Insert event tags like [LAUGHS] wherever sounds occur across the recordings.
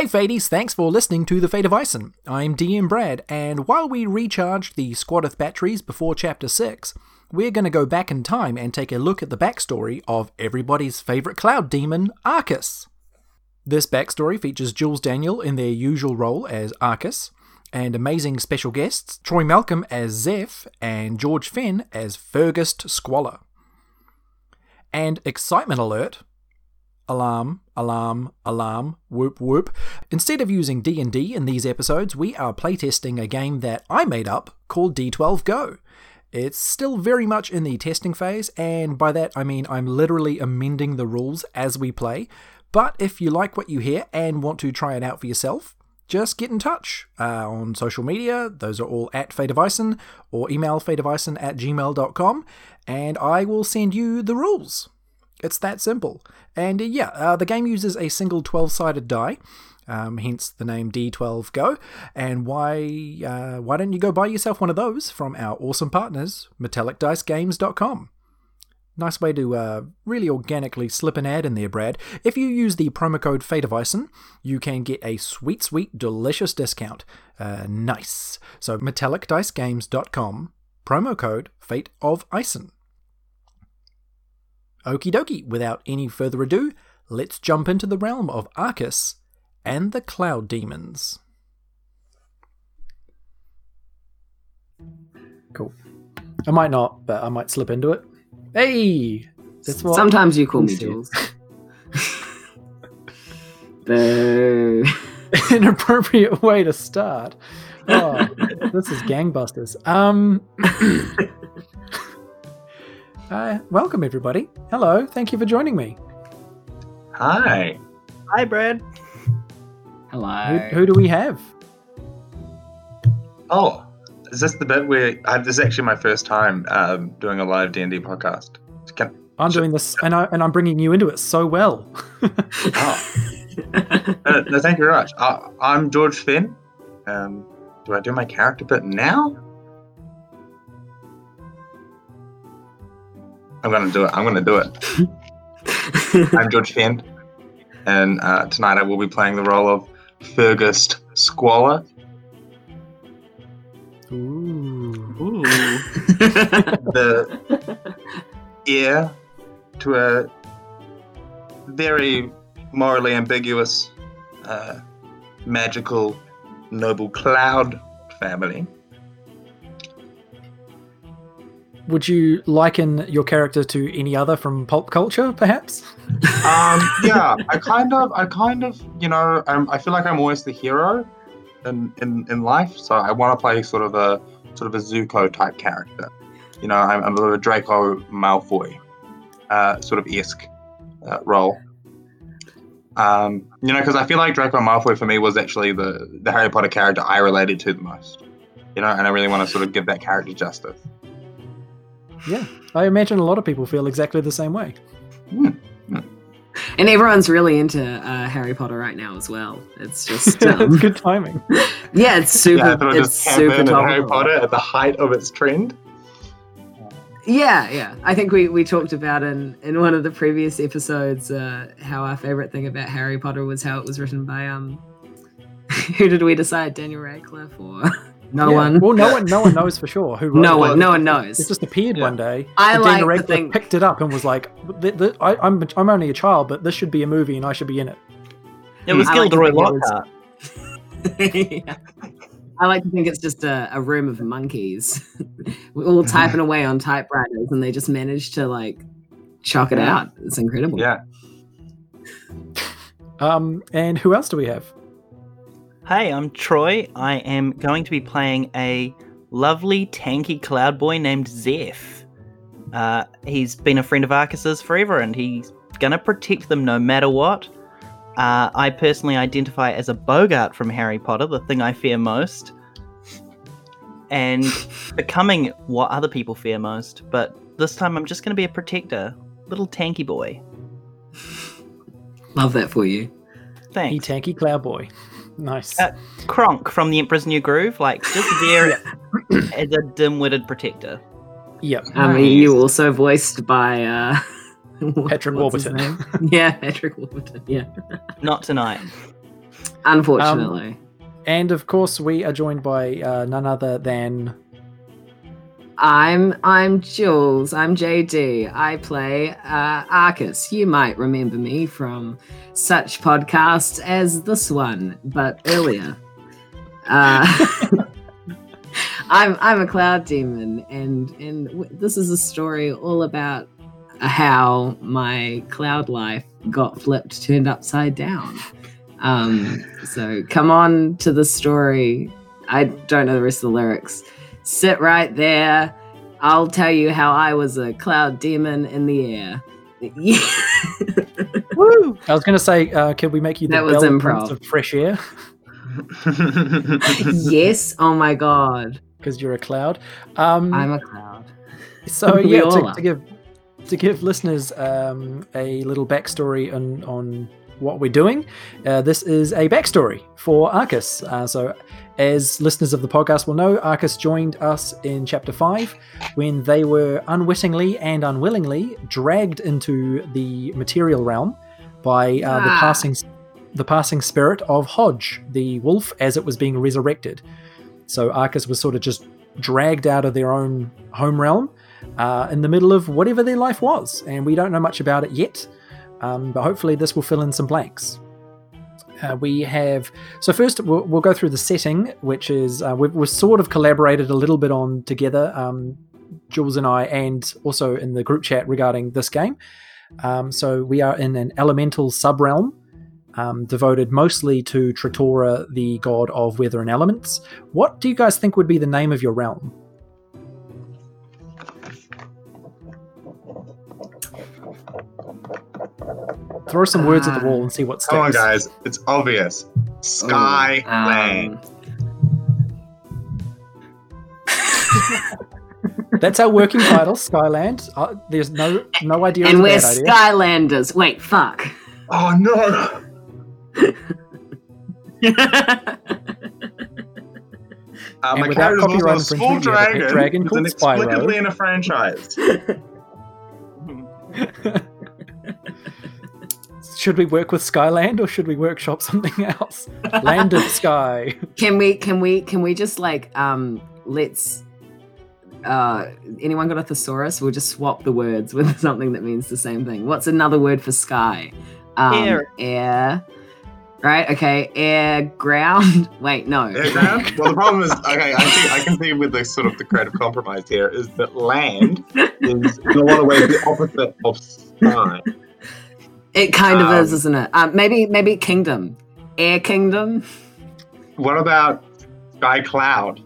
Hey Fadies, thanks for listening to The Fate of Ison. I'm DM Brad, and while we recharge the Squadeth batteries before Chapter 6, we're going to go back in time and take a look at the backstory of everybody's favourite cloud demon, Arcus. This backstory features Jules Daniel in their usual role as Arcus, and amazing special guests Troy Malcolm as Zeph and George Fenn as Fergus Squalor. And excitement alert, alarm, alarm, alarm, whoop whoop. Instead of using D&D in these episodes, we are playtesting a game that I made up called D12 Go. It's still very much in the testing phase, and by that I mean I'm literally amending the rules as we play. But if you like what you hear and want to try it out for yourself, just get in touch uh, on social media. Those are all at of or email fateofison at gmail.com, and I will send you the rules. It's that simple. And uh, yeah, uh, the game uses a single 12 sided die. Um, hence the name D12 Go. And why uh, why don't you go buy yourself one of those from our awesome partners, metallicdicegames.com. Nice way to uh, really organically slip an ad in there, Brad. If you use the promo code Fate of Ison, you can get a sweet, sweet, delicious discount. Uh, nice. So metallicdicegames.com, promo code Fate of Ison. Okie dokie, without any further ado, let's jump into the realm of Arcus and the Cloud Demons. Cool. I might not, but I might slip into it. Hey! That's what Sometimes you call me he. Jules. [LAUGHS] Boo. inappropriate way to start. Oh, this is gangbusters. Um, [LAUGHS] uh, welcome everybody. Hello, thank you for joining me. Hi. Hi, Brad. Hello. Who, who do we have? Oh, is this the bit where I, this is actually my first time um, doing a live D and D podcast? Can, I'm doing this, and I and I'm bringing you into it so well. oh, no, [LAUGHS] no, thank you very much. Uh, I'm George Finn. Um, do I do my character bit now? I'm gonna do it. I'm gonna do it. [LAUGHS] I'm George Finn, and uh, tonight I will be playing the role of Fergus Squalor. Ooh. Ooh. [LAUGHS] the [LAUGHS] heir to a very morally ambiguous, uh, magical, noble cloud family. Would you liken your character to any other from pulp culture, perhaps? Um, yeah, I kind of, I kind of, you know, um, I feel like I'm always the hero in in, in life, so I want to play sort of a sort of a Zuko type character. You know, I'm, I'm a little Draco Malfoy, uh, sort of esque uh, role. Um, you know, because I feel like Draco Malfoy for me was actually the the Harry Potter character I related to the most. You know, and I really want to sort of give that character justice. Yeah, I imagine a lot of people feel exactly the same way. and everyone's really into uh, Harry Potter right now as well. It's just [LAUGHS] it's um, good timing. [LAUGHS] yeah, it's super. yeah, I thought it's super in at Harry. Potter at the height of its trend. Yeah, yeah. I think we, we talked about in, in one of the previous episodes uh, how our favorite thing about Harry Potter was how it was written by um [LAUGHS] who did we decide Daniel Radcliffe or no Yeah. one Well, no [LAUGHS] one, no one knows for sure who. Wrote no it. one no one knows. It just appeared Yeah. one day. I and like Daniel to Radcliffe think picked it up and was like, "Th- th- I, "I'm I'm only a child, but this should be a movie, and I should be in it." It was I like to Gilderoy think Lockhart. [LAUGHS] Yeah. I like to think it's just a, a room of monkeys. [LAUGHS] We're all typing away on typewriters and they just managed to like chalk it Yeah. out. It's incredible. Yeah. Um, and who else do we have? Hey, I'm Troy. I am going to be playing a lovely, tanky cloud boy named Zeph. Uh, he's been a friend of Arcus's forever, and he's gonna protect them no matter what. Uh, I personally identify as a Boggart from Harry Potter, the thing I fear most, and [LAUGHS] becoming what other people fear most. But this time, I'm just gonna be a protector, little tanky boy. Love that for you. Thanks. tanky cloud boy. Nice. Uh, Kronk from The Emperor's New Groove, like just there as a dim-witted protector. yep. Um, you also voiced by uh, [LAUGHS] what- Patrick Warburton. [LAUGHS] yeah, Patrick Warburton. Yeah. [LAUGHS] Not tonight. Unfortunately. And of course, we are joined by uh, none other than. I'm I'm Jules. I'm JD. I play uh, Arcus. You might remember me from such podcasts as this one, but earlier. Uh, [LAUGHS] I'm I'm a cloud demon, and and w- this is a story all about how my cloud life got flipped, turned upside down. Um, so come on to the story. I don't know the rest of the lyrics. Sit right there. I'll tell you how I was a cloud demon in the air. Yeah. [LAUGHS] Woo! I was going to say, uh, could we make you the That was Bell improv. Of fresh air [LAUGHS] [LAUGHS] yes. Oh my god. because you're a cloud? Um, I'm a cloud. so yeah, to, to give to give listeners um, a little backstory on on what we're doing, uh, this is a backstory for Arcus. Uh, so. As listeners of the podcast will know, Arcus joined us in chapter 5 when they were unwittingly and unwillingly dragged into the material realm by uh, the Ah. passing the passing spirit of Hodge, the wolf, as it was being resurrected. So Arcus was sort of just dragged out of their own home realm uh, in the middle of whatever their life was, and we don't know much about it yet. Um, but hopefully, this will fill in some blanks. Uh, we have so first we'll, we'll go through the setting, which is uh, we've, we've sort of collaborated a little bit on together, um, Jules and I, and also in the group chat regarding this game. Um, so we are in an elemental subrealm um, devoted mostly to Tritora, the god of weather and elements. What do you guys think would be the name of your realm? Throw some words at the wall and see what sticks. Come on, guys. It's obvious. Sky Um, Lang. [LAUGHS] That's our working title, Skyland. Uh, there's no no idea. and we're bad idea. Skylanders. Wait, fuck. Oh no! [LAUGHS] Uh, And my without character's also copyright a small infringement, we have a pet dragon, dragon who's called inexplicably Spyro. in a franchise. [LAUGHS] should we work with Skyland or should we workshop something [LAUGHS] else? Land of Sky. [LAUGHS] can we can we can we just like um let's uh anyone got a thesaurus? We'll just swap the words [LAUGHS] with something that means the same thing. What's another word for sky? Um Air. air. Right, okay. Air ground. Wait, no. Yeah, Graham? Well, the problem is, okay, I think I can see with the sort of the creative compromise here is that land is in a lot of ways the opposite of sky. It kind of Um, is, isn't it? Um, maybe maybe kingdom. Air kingdom. What about sky cloud?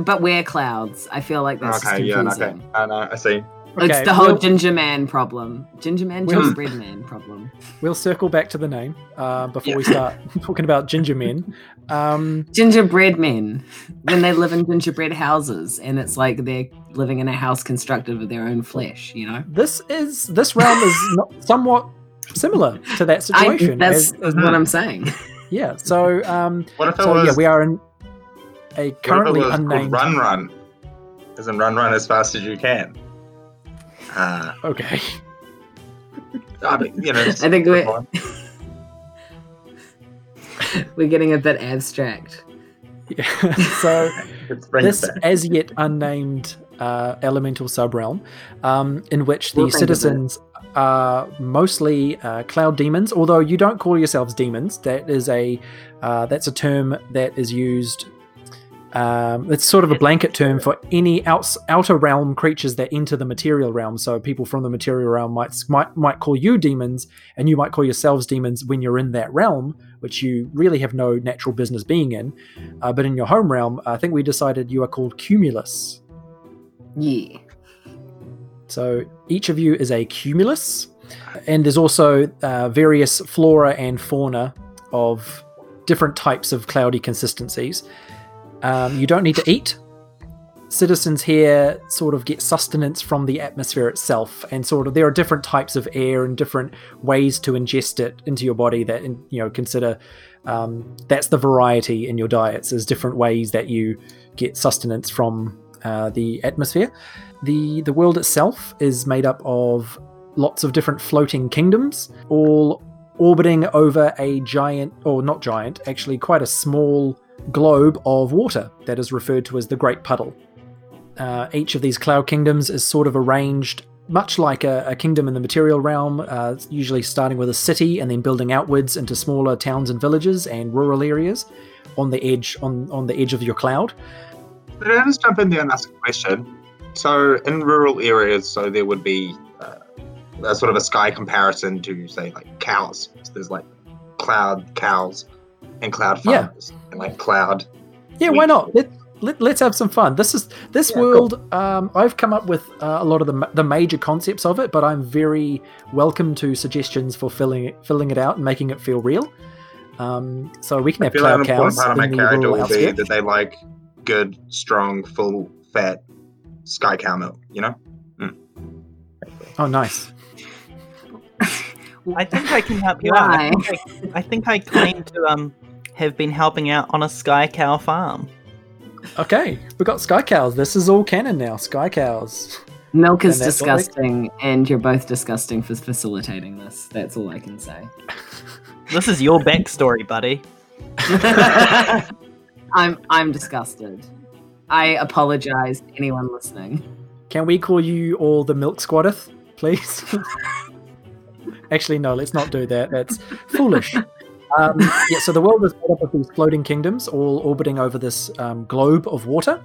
But we're clouds. I feel like that's okay, yeah, okay. I know, I see. Okay, it's the whole we'll, ginger man problem. Ginger man, We'll- gingerbread man problem. we'll circle back to the name uh, before we start [LAUGHS] talking about ginger men. Um, Gingerbread men. When they live in gingerbread houses and it's like they're living in a house constructed of their own flesh, you know? this is this realm is [LAUGHS] not, somewhat similar to that I, situation. that's, as- that's what I'm saying. [LAUGHS] yeah. So um, What if it so was? yeah, we are in a what if it currently was unnamed. run run? As in run run as fast as you can. Uh, Okay. I mean, you know. I think we're, [LAUGHS] we're getting a bit abstract. Yeah. [LAUGHS] so [LAUGHS] this as yet unnamed uh, elemental subrealm, um, in which the We'll think of it. citizens are mostly uh, cloud demons. Although you don't call yourselves demons, that is a uh, that's a term that is used. Um, it's sort of a blanket term for any outs, outer realm creatures that enter the material realm. So people from the material realm might might might call you demons, and you might call yourselves demons when you're in that realm, which you really have no natural business being in. Uh, but in your home realm, I think we decided you are called cumulus. Yeah. So each of you is a cumulus, and there's also uh, various flora and fauna of different types of cloudy consistencies. Um, you don't need to eat. Citizens here sort of get sustenance from the atmosphere itself, and sort of there are different types of air and different ways to ingest it into your body. That you know consider um, that's the variety in your diets. There's different ways that you get sustenance from uh, the atmosphere. the The world itself is made up of lots of different floating kingdoms, all orbiting over a giant, or not giant, actually quite a small globe of water that is referred to as the Great Puddle. Uh, each of these cloud kingdoms is sort of arranged much like a, a kingdom in the material realm, uh, usually starting with a city and then building outwards into smaller towns and villages and rural areas on the edge on, on the edge of your cloud. But I just jump in there and ask a question. So in rural areas, so there would be uh, a sort of a sky comparison to say like cows. So there's like cloud cows and cloud Yeah. and like cloud. Yeah, why not? Let, let, let's have some fun. This is this Yeah, cool. world. Um, I've come up with uh, a lot of the the major concepts of it, but I'm very welcome to suggestions for filling it, filling it out and making it feel real. Um, so we can I have feel like cloud an important cows part of my in character rural will be that they like good, strong, full, fat sky cow milk. You know. Oh, nice. [LAUGHS] I think I can help you out. I think I, I think I claim to um have been helping out on a sky cow farm. Okay, we got sky cows. This is all canon now. Sky cows. Milk is And that's what they- disgusting, and you're both disgusting for facilitating this. That's all I can say. [LAUGHS] This is your backstory, buddy. [LAUGHS] I'm I'm disgusted. I apologize to anyone listening. Can we call you all the Milk Squadeth, please? [LAUGHS] Actually, no, let's not do that. That's foolish. Um, yeah, so the world is made up of these floating kingdoms, all orbiting over this um, globe of water.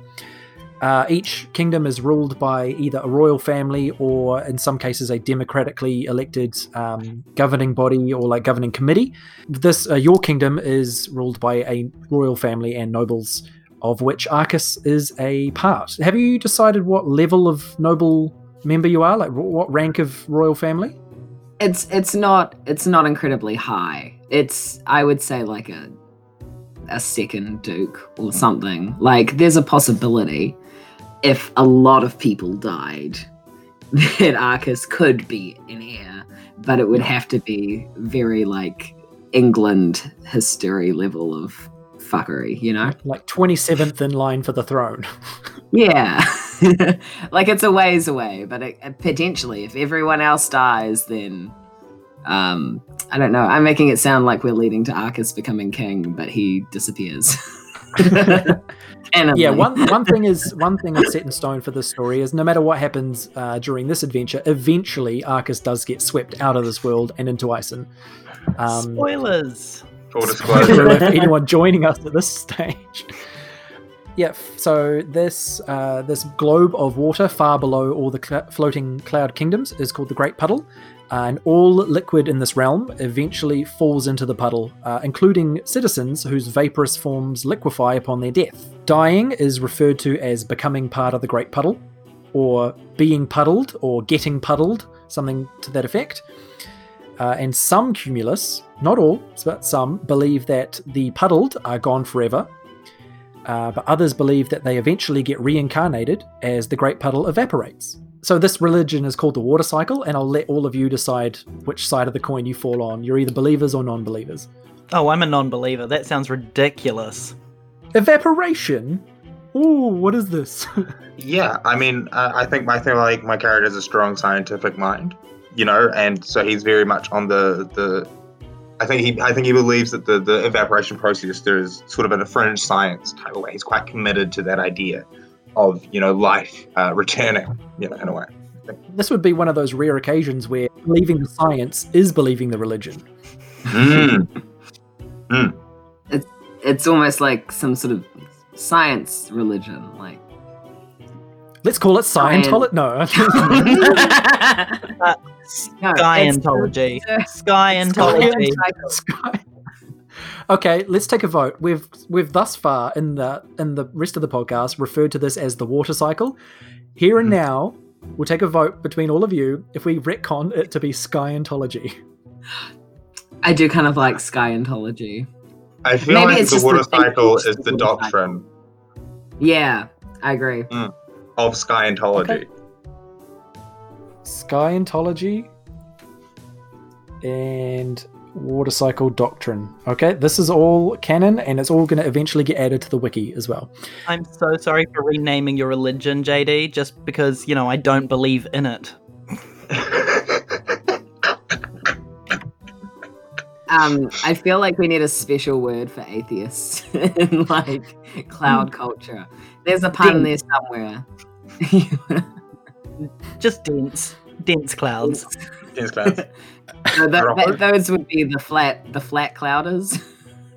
Uh, each kingdom is ruled by either a royal family or, in some cases, a democratically elected um, governing body or like governing committee. This uh, your kingdom is ruled by a royal family and nobles, of which Arcus is a part. Have you decided what level of noble member you are? Like, wh- what rank of royal family? It's it's not it's not incredibly high. It's I would say like a a second duke or something. Like there's a possibility if a lot of people died [LAUGHS] that Arcus could be an heir, but it would have to be very like England history level of fuckery, you know? Like twenty seventh in line for the throne. [LAUGHS] Yeah. [LAUGHS] like it's a ways away, but it- potentially, if everyone else dies, then um, I don't know. I'm making it sound like we're leading to Arcus becoming king, but he disappears. [LAUGHS] Yeah, one one thing is one thing is set in stone for this story is no matter what happens uh, during this adventure, eventually Arcus does get swept out of this world and into Ison. Um, Spoilers. Full disclosure. alert for anyone joining us at this stage. Yeah, so this uh, this globe of water far below all the cl- floating cloud kingdoms is called the Great Puddle, uh, and all liquid in this realm eventually falls into the puddle, uh, including citizens whose vaporous forms liquefy upon their death. Dying is referred to as becoming part of the Great Puddle, or being puddled, or getting puddled, something to that effect. Uh, and some cumulus, not all, but some, believe that the puddled are gone forever, uh, but others believe that they eventually get reincarnated as the great puddle evaporates. So this religion is called the water cycle, and I'll let all of you decide which side of the coin you fall on. You're either believers or non-believers. Oh, I'm a non-believer. That sounds ridiculous. Evaporation. Ooh, what is this? [LAUGHS] Yeah, I mean, uh, I think I feel like my character has a strong scientific mind, you know, and so he's very much on the the. I think he I think he believes that the the evaporation process there is sort of an fringe science type of way. He's quite committed to that idea of you know life uh, returning, you know, in a way. this would be one of those rare occasions where believing the science is believing the religion. Mm. it's it's almost like some sort of science religion. Like, Let's call it Science. Scientology. No. [LAUGHS] [LAUGHS] No, Scientology. it's- Scientology. Sky. Okay, let's take a vote. We've we've thus far in the in the rest of the podcast referred to this as the water cycle. Here and Mhm. now, we'll take a vote between all of you if we retcon it to be Scientology. [GASPS] I do kind of like Scientology. I feel Maybe like it's the water the cycle is the the water cycle. doctrine Yeah, I agree. of Scientology. Okay. Scientology and water cycle doctrine. Okay, this is all canon and it's all going to eventually get added to the wiki as well. I'm so sorry for renaming your religion, JD, just because, you know, I don't believe in it. Um, I feel like we need a special word for atheists [LAUGHS] in like cloud culture. There's a pun there somewhere. [LAUGHS] Just dense, dense clouds. Dense clouds. [LAUGHS] So that, that- those would be the flat the flat clouders.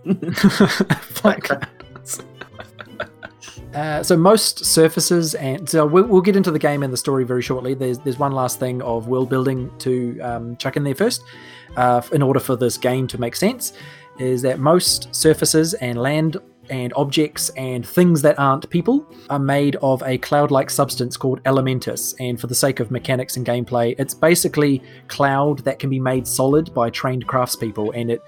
[LAUGHS] Flat clouds. [LAUGHS] Uh, so most surfaces and so we'll, we'll get into the game and the story very shortly. There's there's one last thing of world building to um, chuck in there first, uh, in order for this game to make sense, is that most surfaces and land and objects and things that aren't people are made of a cloud-like substance called elementus. And for the sake of mechanics and gameplay, it's basically cloud that can be made solid by trained craftspeople, and it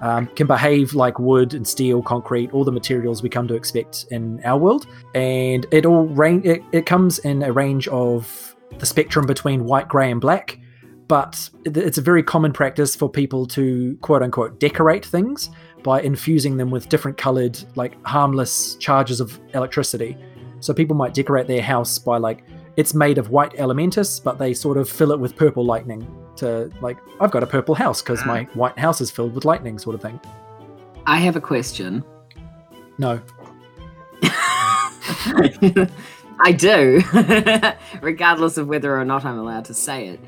um, can behave like wood and steel, concrete, all the materials we come to expect in our world. And it all rain it, it comes in a range of the spectrum between white, grey, and black. But it's a very common practice for people to quote unquote decorate things by infusing them with different colored, like harmless charges of electricity. So people might decorate their house by like it's made of white elementus, but they sort of fill it with purple lightning to like I've got a purple house because my white house is filled with lightning, sort of thing. I have a question. No, [LAUGHS] I do, [LAUGHS] regardless of whether or not I'm allowed to say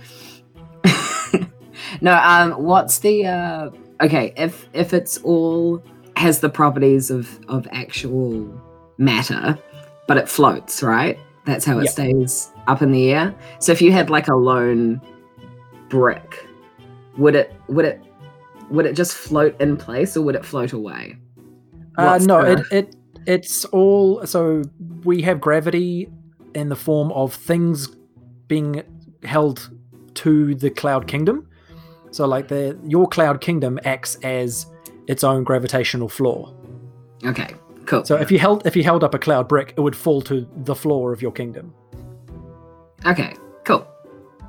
it. [LAUGHS] no, um, what's the uh, okay? If if it's all has the properties of of actual matter, but it floats, right? That's how it Yeah. stays up in the air. So if you had like a lone brick, would it would it would it just float in place or would it float away? uh, no, it it it's all so we have gravity in the form of things being held to the cloud kingdom. So like the your cloud kingdom acts as its own gravitational floor. Okay, cool. So if you held if you held up a cloud brick, it would fall to the floor of your kingdom. Okay, cool.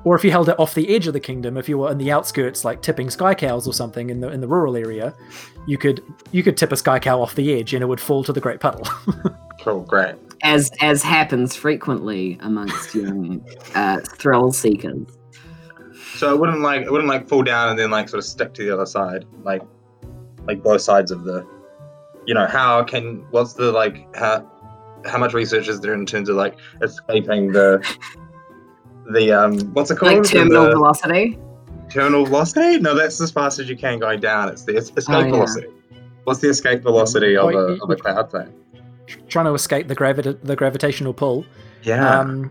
Or if you held it off the edge of the kingdom, if you were in the outskirts, like tipping sky cows or something in the in the rural area, you could you could tip a sky cow off the edge and it would fall to the great puddle. [LAUGHS] Cool, great. As as happens frequently amongst young uh, thrill seekers. So it wouldn't like it wouldn't like fall down and then like sort of stick to the other side, like like both sides of the. You know how can what's the like how how much research is there in terms of like escaping the the um what's it called Like terminal the velocity. terminal velocity? No, that's as fast as you can going down. It's the es- escape Oh, yeah. velocity. What's the escape velocity of a you- of a cloud thing? Trying to escape the gravity the gravitational pull. Yeah. Um,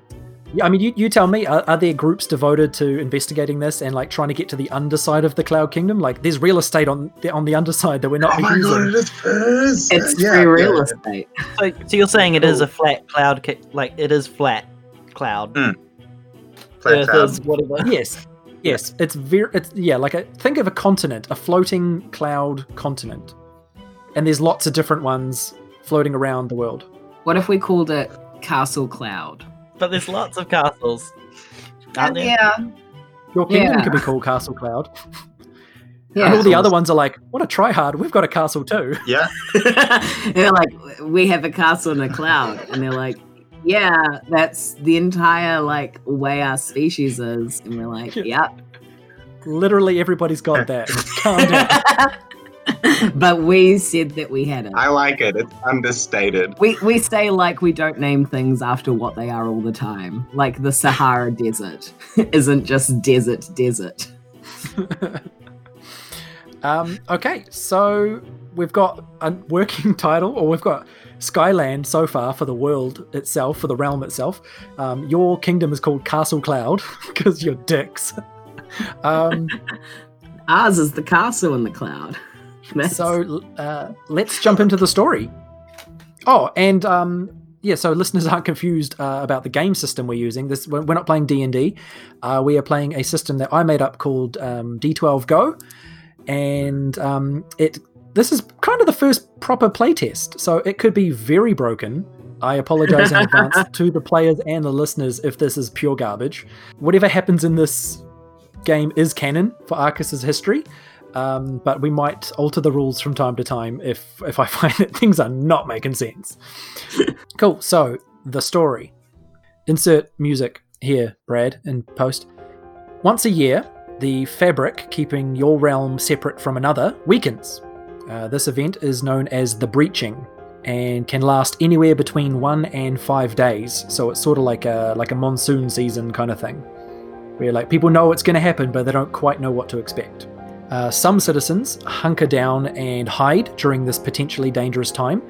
yeah, I mean, you, you tell me. Are, are there groups devoted to investigating this and like trying to get to the underside of the cloud kingdom? Like, there's real estate on the on the underside that we're not oh my using. god, it is fizz. It's Yeah, free real yeah. estate. So, so you're saying it is Cool. a flat cloud, like it is flat cloud. Mm. Flat Earth cloud. is whatever. [LAUGHS] yes, yes. It's very. It's yeah. Like a think of a continent, a floating cloud continent, and there's lots of different ones floating around the world. What if we called it Castle Cloud? But there's lots of castles. Aren't there? yeah, Your kingdom Yeah. could be called Castle Cloud, [LAUGHS] yeah. and all the other ones are like, "What a tryhard! We've got a castle too." Yeah. [LAUGHS] [LAUGHS] they're like, we have a castle in a cloud, and they're like, yeah, that's the entire like way our species is, and we're like, yep. Literally, everybody's got that. Calm down. [LAUGHS] but we said that we had it. I like it. It's understated. We, we say like we don't name things after what they are all the time. Like the Sahara Desert [LAUGHS] isn't just desert, desert. [LAUGHS] Um, okay, so we've got a working title, or we've got Skyland so far for the world itself, for the realm itself. Um, your kingdom is called Castle Cloud because you're dicks. um, Ours is the castle in the cloud. [LAUGHS] That's- so uh, let's jump into the story. Oh, and um, yeah, so listeners aren't confused uh, about the game system we're using. This we're we're not playing D and D. We are playing a system that I made up called um, D12 Go, and um, it. This is kind of the first proper playtest, so it could be very broken. I apologize in [LAUGHS] advance to the players and the listeners if this is pure garbage. Whatever happens in this game is canon for Arcus's history. Um, but we might alter the rules from time to time if if I [LAUGHS] find that things are not making sense. [LAUGHS] cool. So the story. Insert music here, Brad, in post. Once a year, the fabric keeping your realm separate from another weakens. Uh, this event is known as the breaching and can last anywhere between one and five days. So it's sort of like a like a monsoon season kind of thing, where like people know it's going to happen, but they don't quite know what to expect. Uh, some citizens hunker down and hide during this potentially dangerous time,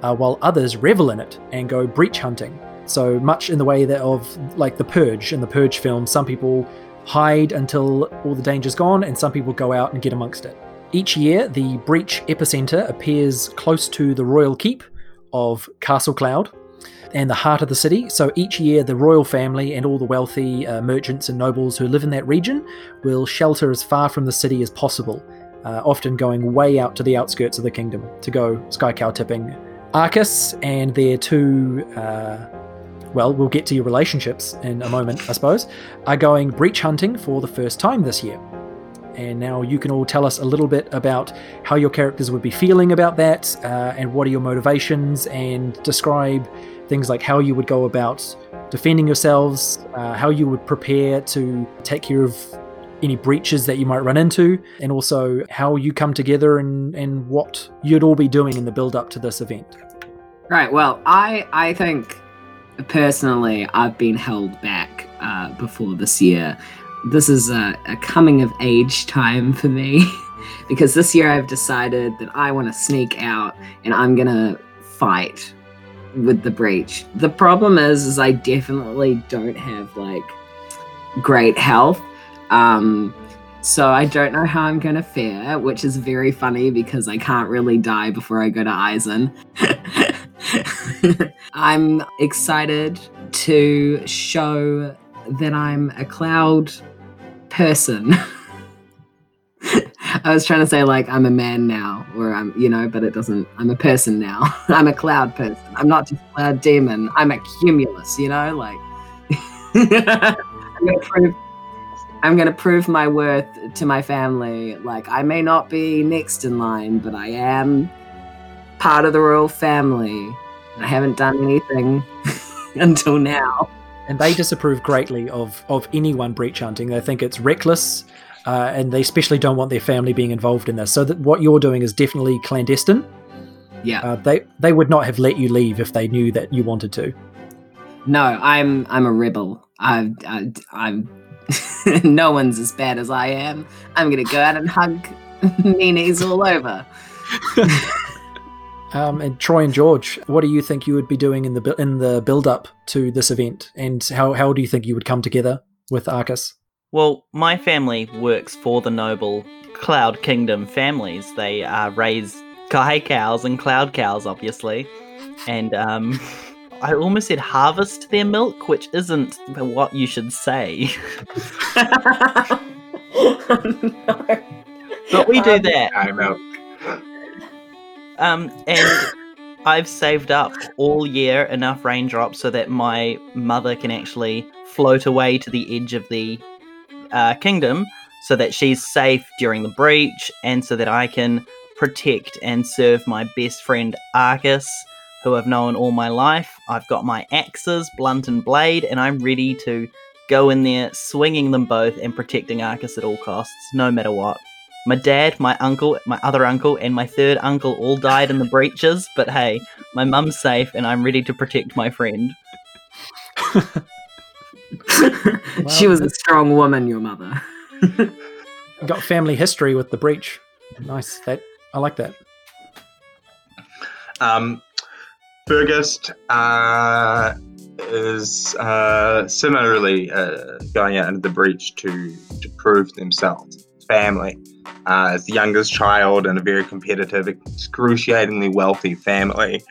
uh, while others revel in it and go breach hunting. So much in the way that of like the Purge in the Purge film, some people hide until all the danger's gone, and some people go out and get amongst it. Each year, the breach epicenter appears close to the royal keep of Castle Cloud and the heart of the city. So each year, the royal family and all the wealthy uh, merchants and nobles who live in that region will shelter as far from the city as possible, uh, often going way out to the outskirts of the kingdom to go sky cow tipping. Arcus and their two. Uh, well, we'll get to your relationships in a moment, I suppose, are going breach hunting for the first time this year. And now you can all tell us a little bit about how your characters would be feeling about that, uh, and what are your motivations, and describe things like how you would go about defending yourselves, uh, how you would prepare to take care of any breaches that you might run into, and also how you come together and, and what you'd all be doing in the build up to this event. Right. Well, I I think personally I've been held back uh, before this year. This is a, a coming of age time for me [LAUGHS] because this year I've decided that I want to sneak out and I'm gonna fight with the breach. The problem is, is I definitely don't have like great health. Um, so I don't know how I'm gonna fare, which is very funny because I can't really die before I go to Ison. [LAUGHS] I'm excited to show that I'm a cloud person. [LAUGHS] I was trying to say like I'm a man now, or I'm you know, but it doesn't. I'm a person now. [LAUGHS] I'm a cloud person. I'm not just a cloud demon. I'm a cumulus. You know, like [LAUGHS] I'm gonna prove. I'm gonna prove my worth to my family. Like I may not be next in line, but I am part of the royal family. I haven't done anything [LAUGHS] until now. And they disapprove greatly of, of anyone breach hunting. They think it's reckless, uh, and they especially don't want their family being involved in this. So that what you're doing is definitely clandestine. Yeah. Uh, they they would not have let you leave if they knew that you wanted to. No, I'm I'm a rebel. I, I I'm [LAUGHS] no one's as bad as I am. I'm gonna go out and hug [LAUGHS] Nini's all over. [LAUGHS] Um, and Troy and George, what do you think you would be doing in the in the build up to this event, and how how do you think you would come together with Arcus? Well, my family works for the noble Cloud Kingdom families. They uh, raise sky cows and cloud cows, obviously. And um, [LAUGHS] I almost said harvest their milk, which isn't what you should say. no. [LAUGHS] But we do that. I know. Um, and I've saved up all year enough raindrops so that my mother can actually float away to the edge of the uh, kingdom so that she's safe during the breach and so that I can protect and serve my best friend Arcus, who I've known all my life. I've got my axes, blunt and blade, and I'm ready to go in there swinging them both and protecting Arcus at all costs, no matter what. My dad, my uncle, my other uncle, and my third uncle all died in the breaches, but hey, my mum's safe and I'm ready to protect my friend. [LAUGHS] she was a strong woman, your mother. Got family history with the breach. Nice. That I like that. Um, Fergus uh, is uh, similarly uh, going out into the breach to to prove themselves. Family, uh, as the youngest child in a very competitive, excruciatingly wealthy family,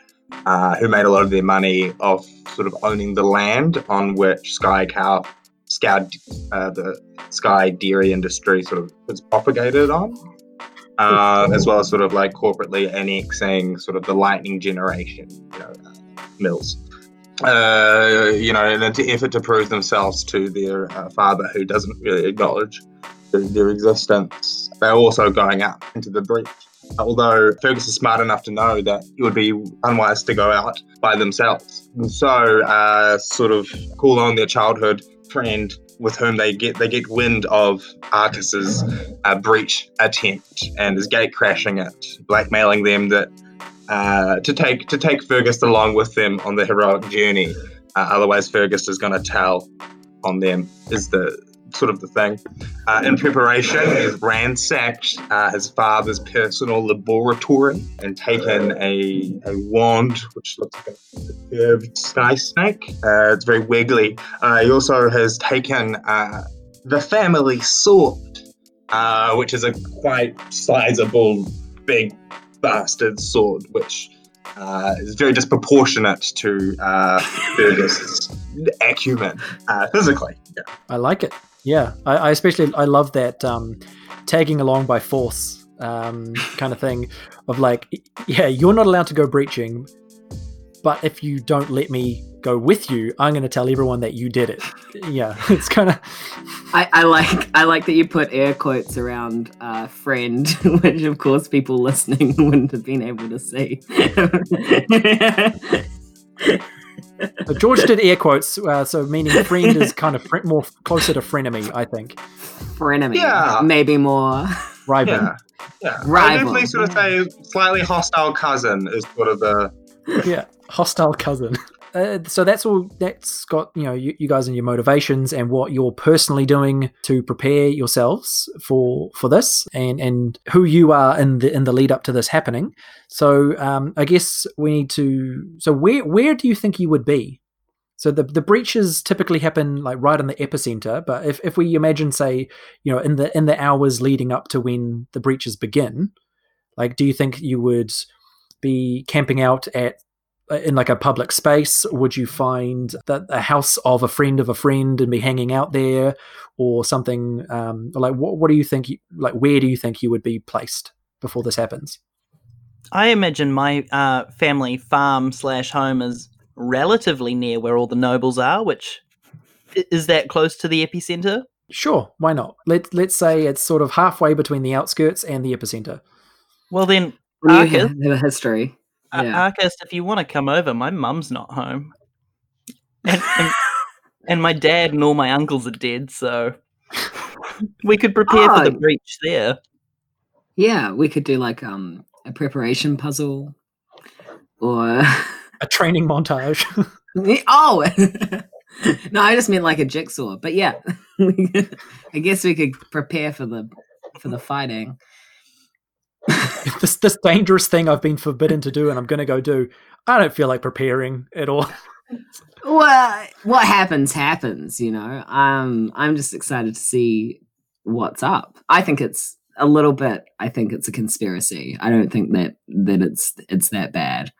uh, who made a lot of their money off sort of owning the land on which Sky Cow, Scout, uh, the Sky dairy industry sort of was propagated on uh, as well as sort of like corporately annexing sort of the lightning generation, you know, mills. Uh, you know, in an effort to prove themselves to their uh, father, who doesn't really acknowledge their, their existence, they're also going out into the breach. Although Fergus is smart enough to know that it would be unwise to go out by themselves, and so uh, sort of call on their childhood friend with whom they get they get wind of Arcus's uh, breach attempt and is gate crashing it, blackmailing them that uh, to take to take Fergus along with them on the heroic journey. Uh, otherwise, Fergus is going to tell on them. Is the sort of the thing. Uh, in preparation, he's ransacked uh, his father's personal laboratory and taken a, a wand, which looks like a curved sky snake. Uh, it's very wiggly. Uh, he also has taken uh, the family sword, uh, which is a quite sizable, big bastard sword, which uh, is very disproportionate to uh, [LAUGHS] acumen uh, physically. Yeah. I like it. Yeah, I, I especially I love that um, tagging along by force um, kind of thing of like, yeah, you're not allowed to go breaching, but if you don't let me go with you, I'm going to tell everyone that you did it. Yeah, [LAUGHS] it's kind of. I, I like I like that you put air quotes around uh, "friend," [LAUGHS] which of course people listening [LAUGHS] wouldn't have been able to see. George did air quotes, uh, so meaning friend is kind of fr- more closer to frenemy, I think. Frenemy, Yeah. maybe more. Rival. Yeah. Yeah. I Rival. definitely sort of say slightly hostile cousin is sort of the yeah, hostile cousin. Uh, so that's all. That's got you know you, you guys and your motivations and what you're personally doing to prepare yourselves for for this, and and who you are in the in the lead up to this happening. So um, I guess we need to. So where where do you think you would be? So the the breaches typically happen like right in the epicenter, but if, if we imagine, say, you know, in the in the hours leading up to when the breaches begin, like, do you think you would be camping out at in like a public space? Would you find that a house of a friend of a friend and be hanging out there, or something? Um, like, what what do you think? You, like, where do you think you would be placed before this happens? I imagine my uh, family farm slash home is relatively near where all the nobles are, which is that close to the epicenter? Sure, why not? Let let's say it's sort of halfway between the outskirts and the epicenter. Well, then, You Arcus, have a history. Uh, Yeah. Arcus, if you want to come over, my mum's not home, and, and, [LAUGHS] and my dad and all my uncles are dead, so we could prepare for the Oh. breach there. Yeah, we could do like um a preparation puzzle, or [LAUGHS] A training montage. [LAUGHS] oh, no, I just meant like a jigsaw. But yeah, I guess we could prepare for the for the fighting. [LAUGHS] this this dangerous thing I've been forbidden to do, and I'm going to go do. I don't feel like preparing at all. Well, what happens happens, you know. Um, I'm just excited to see what's up. I think it's a little bit. I think it's a conspiracy. I don't think that that it's it's that bad.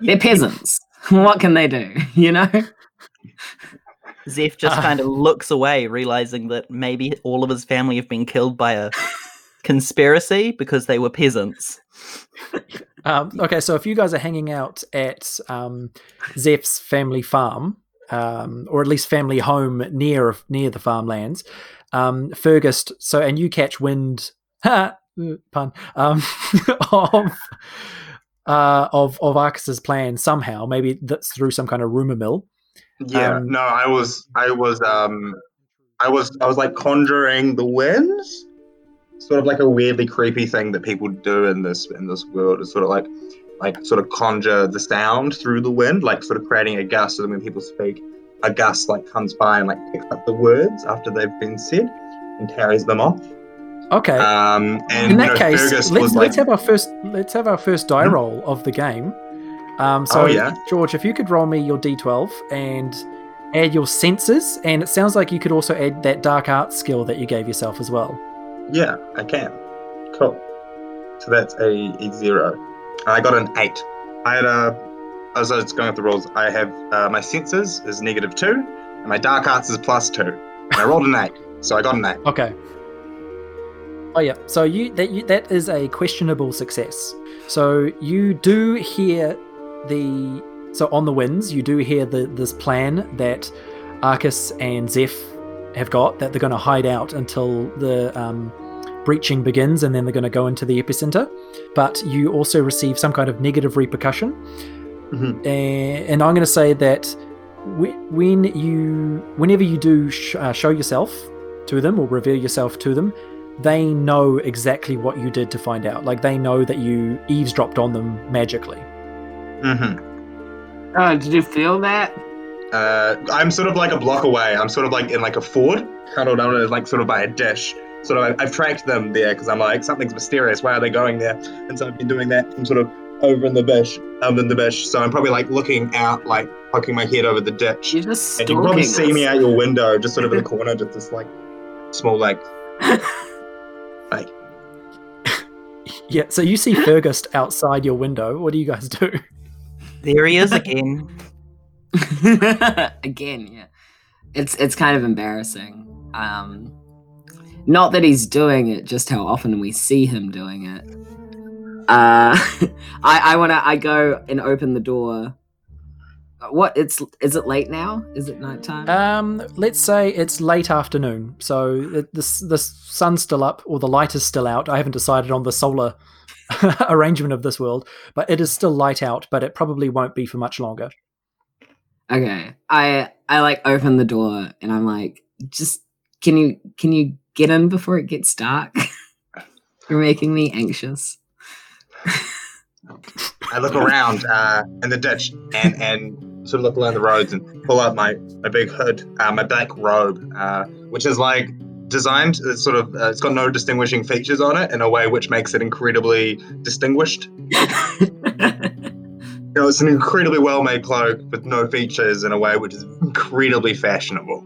They're peasants. [LAUGHS] What can they do? [LAUGHS] You know. Zeph just Ah. kind of looks away, realizing that maybe all of his family have been killed by a conspiracy because they were peasants. Um, [LAUGHS] okay, so if you guys are hanging out at um, Zeph's family farm, um, or at least family home near near the farmlands, um, Fergus. So and you catch wind, ha, [LAUGHS] pun, um, [LAUGHS] of uh, of of Arcus's plan somehow. Maybe that's through some kind of rumor mill. Yeah, Um, no, I was, I was, um, I was, I was like conjuring the winds, sort of like a weirdly creepy thing that people do in this in this world. Is sort of like, like sort of conjure the sound through the wind, like sort of creating a gust. So that when people speak, a gust like comes by and like picks up the words after they've been said and carries them off. Okay. Um, and In you that know, case, let's, let's have our first let's have our first die Hmm? roll of the game. Um, so, Oh, yeah? George, if you could roll me your d12 and add your senses, and it sounds like you could also add that dark art skill that you gave yourself as well. Yeah, I can. Cool. So that's a, a zero. I got an eight. I had a. As I was going through the rolls, I have uh, my senses is negative two, and my dark arts is plus two. And I rolled an eight, so I got an eight. Okay. Oh yeah. So you that you, that is a questionable success. So you do hear the so on the winds you do hear the this plan that Arcus and Zeph have got that they're going to hide out until the um, breaching begins and then they're going to go into the epicenter. But you also receive some kind of negative repercussion Mhm. and, and I'm going to say that when you, whenever you do sh- uh, show yourself to them or reveal yourself to them, they know exactly what you did to find out. Like they know that you eavesdropped on them magically. Mm-hmm. Oh, did you feel that? Uh, I'm sort of like a block away. I'm sort of like in like a ford, cuddled down like sort of by a dish. Sort of, I've, I've tracked them there because I'm like something's mysterious. Why are they going there? And so I've been doing that from sort of over in the bush, over in the bush. So I'm probably like looking out, like poking my head over the ditch. You're just And you can probably see me out your window, just sort of in the [LAUGHS] corner, just this like small like [LAUGHS] like Yeah. So you see Fergus outside your window. What do you guys do? There he is [LAUGHS] again. [LAUGHS] Again, yeah. It's it's kind of embarrassing. Um not that he's doing it, just how often we see him doing it. Uh [LAUGHS] I I wanna I go and open the door. What it's is it late now? Is it nighttime? Um, let's say it's late afternoon, so the, the the sun's still up or the light is still out. I haven't decided on the solar [LAUGHS] arrangement of this world, but it is still light out. But it probably won't be for much longer. Okay. I I like open the door and I'm like, just can you can you get in before it gets dark? [LAUGHS] You're making me anxious. I look around uh, in the ditch and, and sort of look along the roads and pull out my, my big hood, uh, my black robe, uh, which is like designed, it's sort of, uh, it's got no distinguishing features on it in a way which makes it incredibly distinguished. [LAUGHS] You know, it's an incredibly well made cloak with no features in a way which is incredibly fashionable.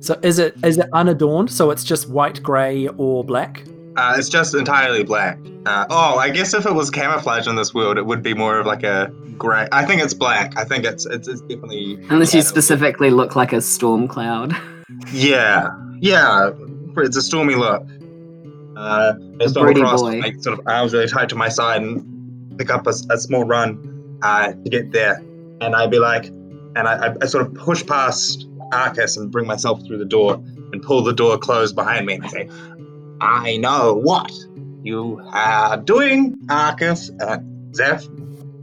So is it is it unadorned? So it's just white, grey, or black? Uh, it's just entirely black. Uh, oh, I guess if it was camouflage in this world, it would be more of like a grey. I think it's black. I think it's it's, it's definitely. Unless you specifically look like a storm cloud. Yeah, yeah. It's a stormy look. Uh, I stumble across boy. with my sort of arms really tied to my side and pick up a, a small run uh, to get there. And I'd be like, and I, I, I sort of push past Arcus and bring myself through the door and pull the door closed behind me. And I say, I know what you are doing, Arcus and Zeph.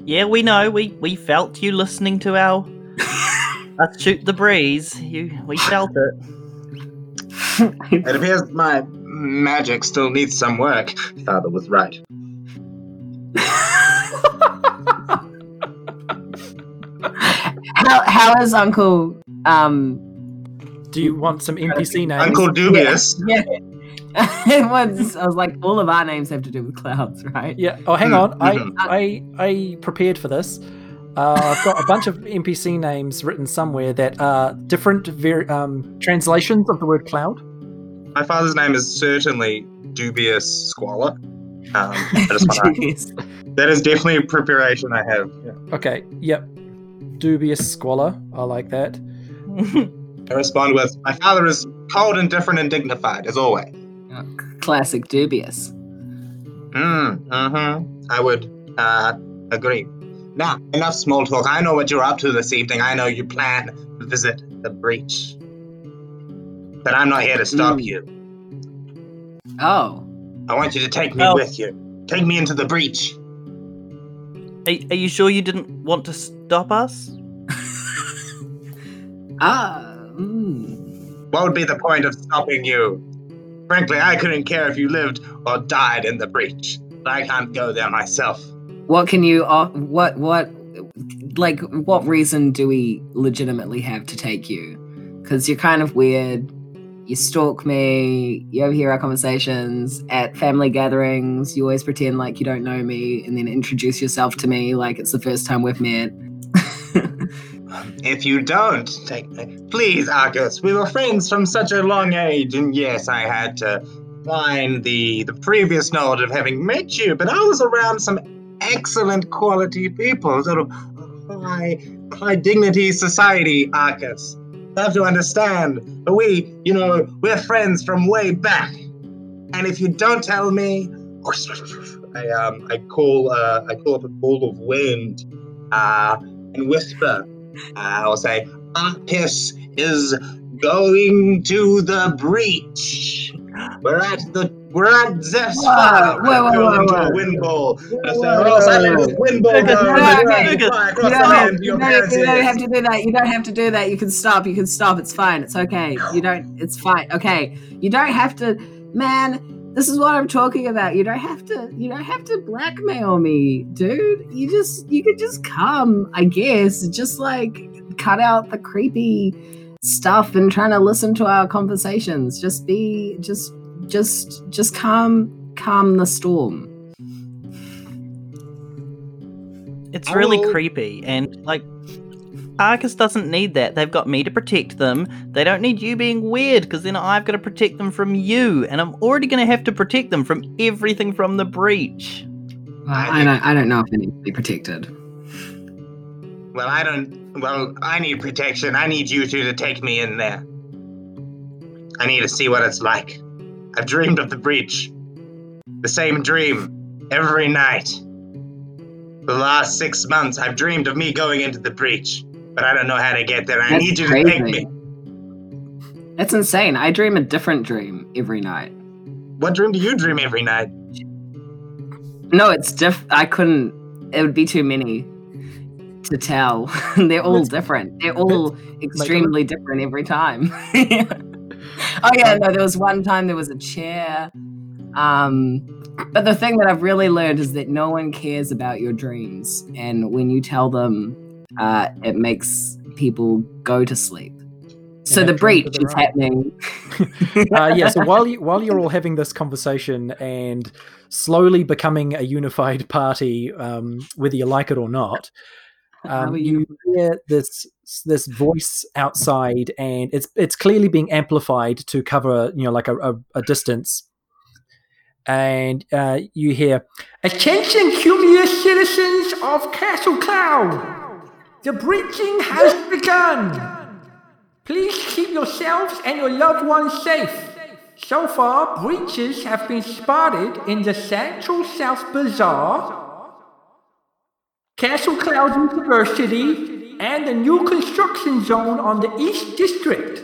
Yeah, we know. We we felt you listening to our [LAUGHS] us shoot the breeze. You we felt it. [LAUGHS] It appears my magic still needs some work. Father was right. How how is Uncle um Do you want some NPC names? Uncle Dubious. yeah. [LAUGHS] it was I was like all of our names have to do with clouds, right? Yeah. Oh, hang Mm, on. mhm. I, I I prepared for this. Uh, I've got a bunch of NPC names written somewhere that are different ver- um, translations of the word cloud. My father's name is certainly Dubious Squalor. Um, I just wanna, [LAUGHS] that is definitely a preparation I have. Okay. Yep. Dubious squalor. I like that. [LAUGHS] I respond with, My father is cold, indifferent, and dignified, as always. Classic dubious. Mm, mm-hmm. I would uh, agree. Now, enough small talk. I know what you're up to this evening. I know you plan to visit the breach. But I'm not here to stop Mm. you. Oh. I want you to take me Oh. with you. Take me into the breach. Are, are you sure you didn't want to stop us? [LAUGHS] Ah. Mm. What would be the point of stopping you? Frankly, I couldn't care if you lived or died in the breach. But I can't go there myself. What can you uh, what what like what reason do we legitimately have to take you? Cuz you're kind of weird. You stalk me, you overhear our conversations at family gatherings, you always pretend like you don't know me and then introduce yourself to me like it's the first time we've met. If you don't take me, please, Arcus. We were friends from such a long age, and yes, I had to find the the previous knowledge of having met you, but I was around some excellent quality people, sort of high high dignity society, Arcus. Have to understand, but we, you know, we're friends from way back. And if you don't tell me, [LAUGHS] I um I call uh I call up a ball of wind, uh, and whisper. I will say, Arcus is going to the breach. We're at the We're at Whoa, farm. whoa, whoa, whoa, whoa. a wind bowl. I say, Whoa. Ross wind bowl. Lucas, go, no, and okay. you fly You across the don't, you, don't, parents' you don't ears. have to do that. You don't have to do that. You can stop. You can stop. It's fine. It's okay. You don't. It's fine. Okay. You don't have to. Man, this is what I'm talking about. You don't have to. You don't have to blackmail me, dude. You just. You could just come. I guess. Just like cut out the creepy stuff and trying to listen to our conversations. Just be. Just. Just. Just calm. Calm the storm. It's I really will- creepy, and like, Arcus doesn't need that. They've got me to protect them. They don't need you being weird, because then I've got to protect them from you, and I'm already going to have to protect them from everything from the breach. I, I don't. I don't know if they need to be protected. Well, I don't. Well, I need protection. I need you two to take me in there. I need to see what it's like. I've dreamed of the breach. The same dream every night. The last six months, I've dreamed of me going into the breach, but I don't know how to get there. I That's need you to take me. That's insane. I dream a different dream every night. What dream do you dream every night? No, it's diff. I couldn't. It would be too many to tell. [LAUGHS] They're all different. They're all extremely different every time. [LAUGHS] oh yeah, no. There was one time there was a chair. Um, but the thing that I've really learned is that no one cares about your dreams, and when you tell them, uh, it makes people go to sleep. So have the breach their is happening. [LAUGHS] uh, yeah, so while you while you're all having this conversation and slowly becoming a unified party, um, whether you like it or not, um, you hear this this voice outside, and it's it's clearly being amplified to cover you know like a, a, a distance. And uh, you hear, "Attention, curious citizens of Castle Cloud! The breaching has begun. Please keep yourselves and your loved ones safe. So far, breaches have been spotted in the Central South Bazaar, Castle Cloud University, and the new construction zone on the East District.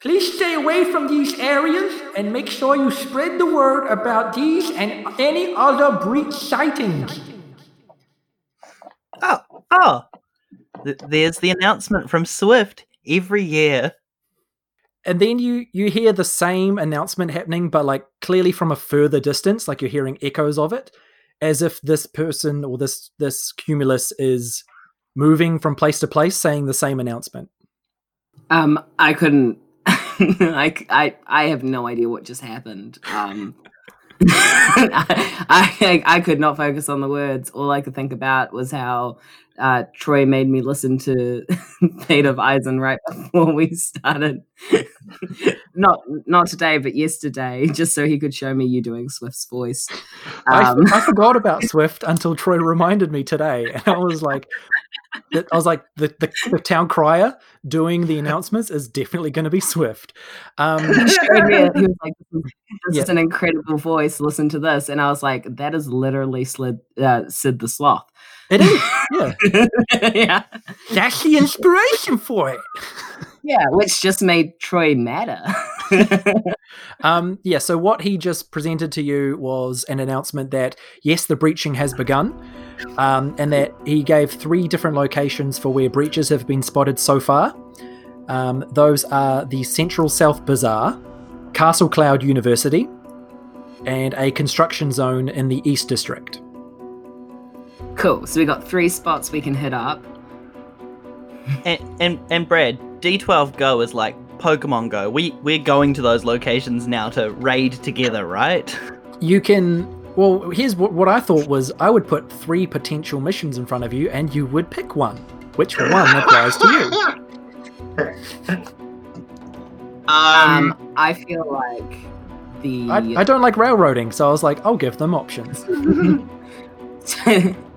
Please stay away from these areas and make sure you spread the word about these and any other breach sightings. Oh, oh, there's the announcement from Swift every year. and then you you hear the same announcement happening but like clearly from a further distance like you're hearing echoes of it as if this person or this this cumulus is moving from place to place saying the same announcement Um, I couldn't. [LAUGHS] I, I, I have no idea what just happened. Um, [LAUGHS] I, I I could not focus on the words. All I could think about was how uh, Troy made me listen to [LAUGHS] Fate of Ison right [LAUGHS] before we started. [LAUGHS] not not today, but yesterday, just so he could show me you doing Swift's voice. I, Um, I forgot about swift until troy reminded me today and i was like I was like, the, the, the town crier doing the announcements is definitely going to be Swift. Um, he showed me. He was like, "This this Yeah. is an incredible voice. Listen to this." And I was like, "That is literally Slid, uh, Sid the Sloth." It is, yeah. [LAUGHS] yeah, That's the inspiration for it. yeah, which just made Troy madder. [LAUGHS] Um, yeah, so what he just presented to you was an announcement that yes, the breaching has begun, um, and that he gave three different locations for where breaches have been spotted so far. Um, those are the Central South Bazaar, Castle Cloud University, and a construction zone in the East District. Cool. So we got three spots we can hit up. And and, and Brad, D12 Go is like Pokemon Go. We we're going to those locations now to raid together, right? You can. Well, here's what, what I thought was I would put three potential missions in front of you, and you would pick one. Which one applies to you? [LAUGHS] um, Um, I feel like the I, I don't like railroading, so I was like, I'll give them options. [LAUGHS] [LAUGHS]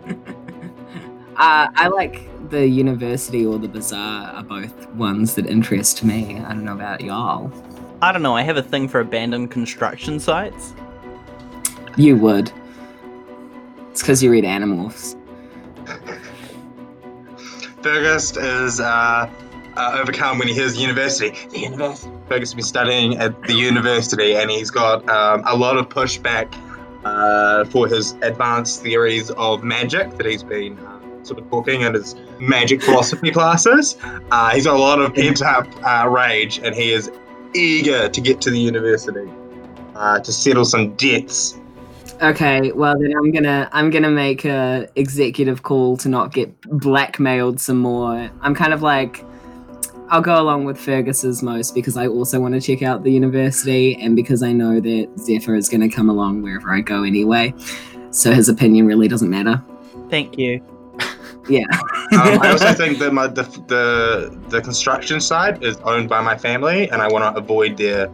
uh, I like the university or the bazaar are both ones that interest me. I don't know about y'all. I don't know. I have a thing for abandoned construction sites. You would. It's because you read animals. Fergus is uh, uh, overcome when he hears the university. The university. Fergus has been studying at the university, and he's got um, a lot of pushback uh, for his advanced theories of magic that he's been uh, sort of talking in his magic philosophy classes. Uh, he's got a lot of pent up uh, rage, and he is eager to get to the university uh, to settle some debts. Okay, well then I'm gonna I'm gonna make a executive call to not get blackmailed some more. I'm kind of like I'll go along with Fergus's most because I also want to check out the university and because I know that Zephyr is gonna come along wherever I go anyway. So his opinion really doesn't matter. Thank you. Yeah. Um, I also [LAUGHS] think that my, the, the the construction site is owned by my family, and I want to avoid there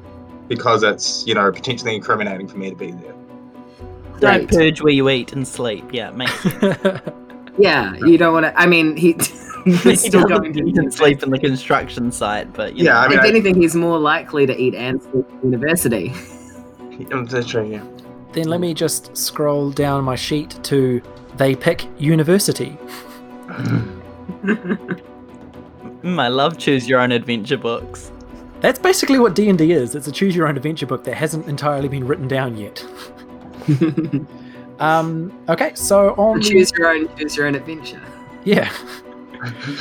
because it's you know potentially incriminating for me to be there. Don't Right. purge where you eat and sleep. Yeah, it makes sense. Yeah, you don't want to. I mean, he [LAUGHS] he's he still doesn't going to eat and sleep in the construction site, but you Yeah, know. I mean, If I, anything, he's more likely to eat and sleep at university. I'm that's true, yeah. then let me just scroll down my sheet to they pick university. Mm, I love choose your own adventure books. That's basically what D&D is. It's a choose your own adventure book that hasn't entirely been written down yet. [LAUGHS] Um, okay, so on the- choose your own, choose your own adventure. Yeah.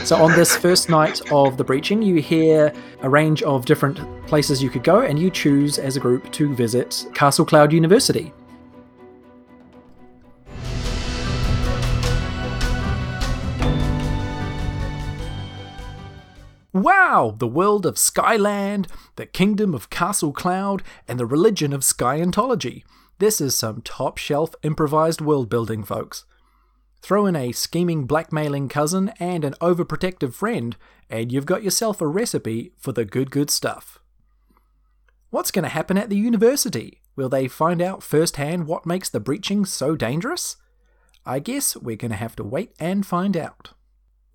So on this first night of the breaching, you hear a range of different places you could go, and you choose as a group to visit Castle Cloud University. Wow! The world of Skyland, the kingdom of Castle Cloud, and the religion of Scientology. This is some top shelf improvised world building, folks. Throw in a scheming, blackmailing cousin and an overprotective friend, and you've got yourself a recipe for the good, good stuff. What's going to happen at the university? Will they find out firsthand what makes the breaching so dangerous? I guess we're going to have to wait and find out.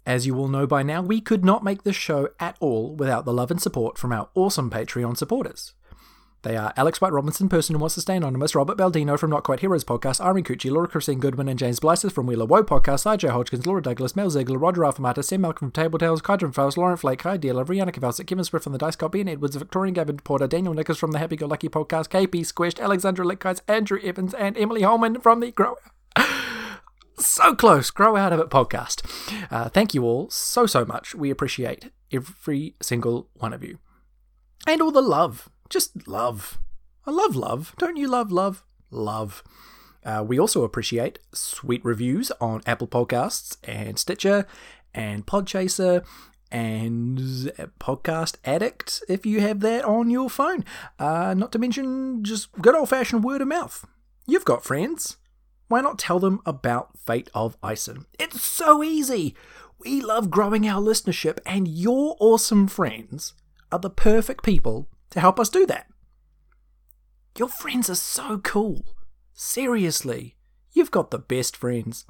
As you all know by now, we could not make this show at all without the love and support from our awesome Patreon supporters. They are Alex White Robinson, person who wants to stay anonymous, Robert Baldino from Not Quite Heroes podcast, Irene Cucci, Laura Christine Goodman, and James Blyses from Wheeler Woe podcast, IJ Hodgkins, Laura Douglas, Mel Ziegler, Roger Alphamata, Sam Malcolm from Table Tales, Kydron Faust, Lauren Flake, Kai Dealer, Rihanna Kavalsik, Kevin Swift from the Dice Copy, and Edwards, Victorian Gavin Porter, Daniel Nickers from the Happy Go Lucky podcast, KP Squished, Alexandra Lickkites, Andrew Evans, and Emily Holman from the Grow so close. Grow out of it podcast. Uh, thank you all so so much. We appreciate every single one of you. And all the love. Just love. I love love. Don't you love love? Love. Uh, we also appreciate sweet reviews on apple podcasts and stitcher and podchaser and podcast addict if you have that on your phone. Uh, not to mention just good old-fashioned word of mouth. You've got friends why not tell them about Fate of Ison? It's so easy! We love growing our listenership, and your awesome friends are the perfect people to help us do that. Your friends are so cool. Seriously, you've got the best friends.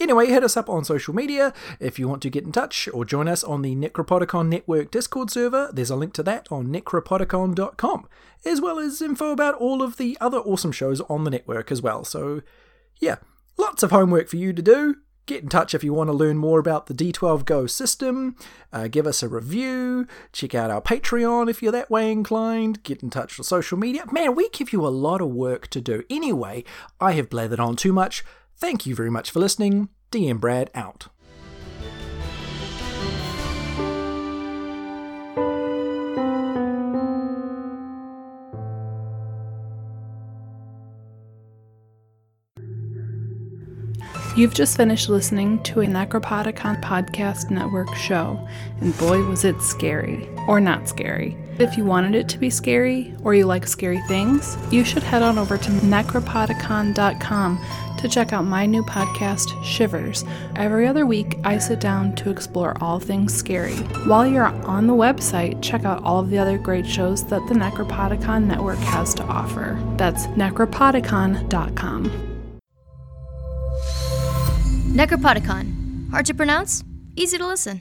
Anyway, hit us up on social media if you want to get in touch or join us on the Necropodicon Network Discord server. There's a link to that on necropodicon.com, as well as info about all of the other awesome shows on the network as well. So, yeah, lots of homework for you to do. Get in touch if you want to learn more about the D12 Go system. Uh, give us a review. Check out our Patreon if you're that way inclined. Get in touch with social media. Man, we give you a lot of work to do. Anyway, I have blathered on too much. Thank you very much for listening. DM Brad out. You've just finished listening to a Necropodicon Podcast Network show, and boy, was it scary. Or not scary. If you wanted it to be scary, or you like scary things, you should head on over to necropodicon.com to check out my new podcast, Shivers. Every other week, I sit down to explore all things scary. While you're on the website, check out all of the other great shows that the Necropodicon Network has to offer. That's necropodicon.com. Necropodicon. Hard to pronounce, easy to listen.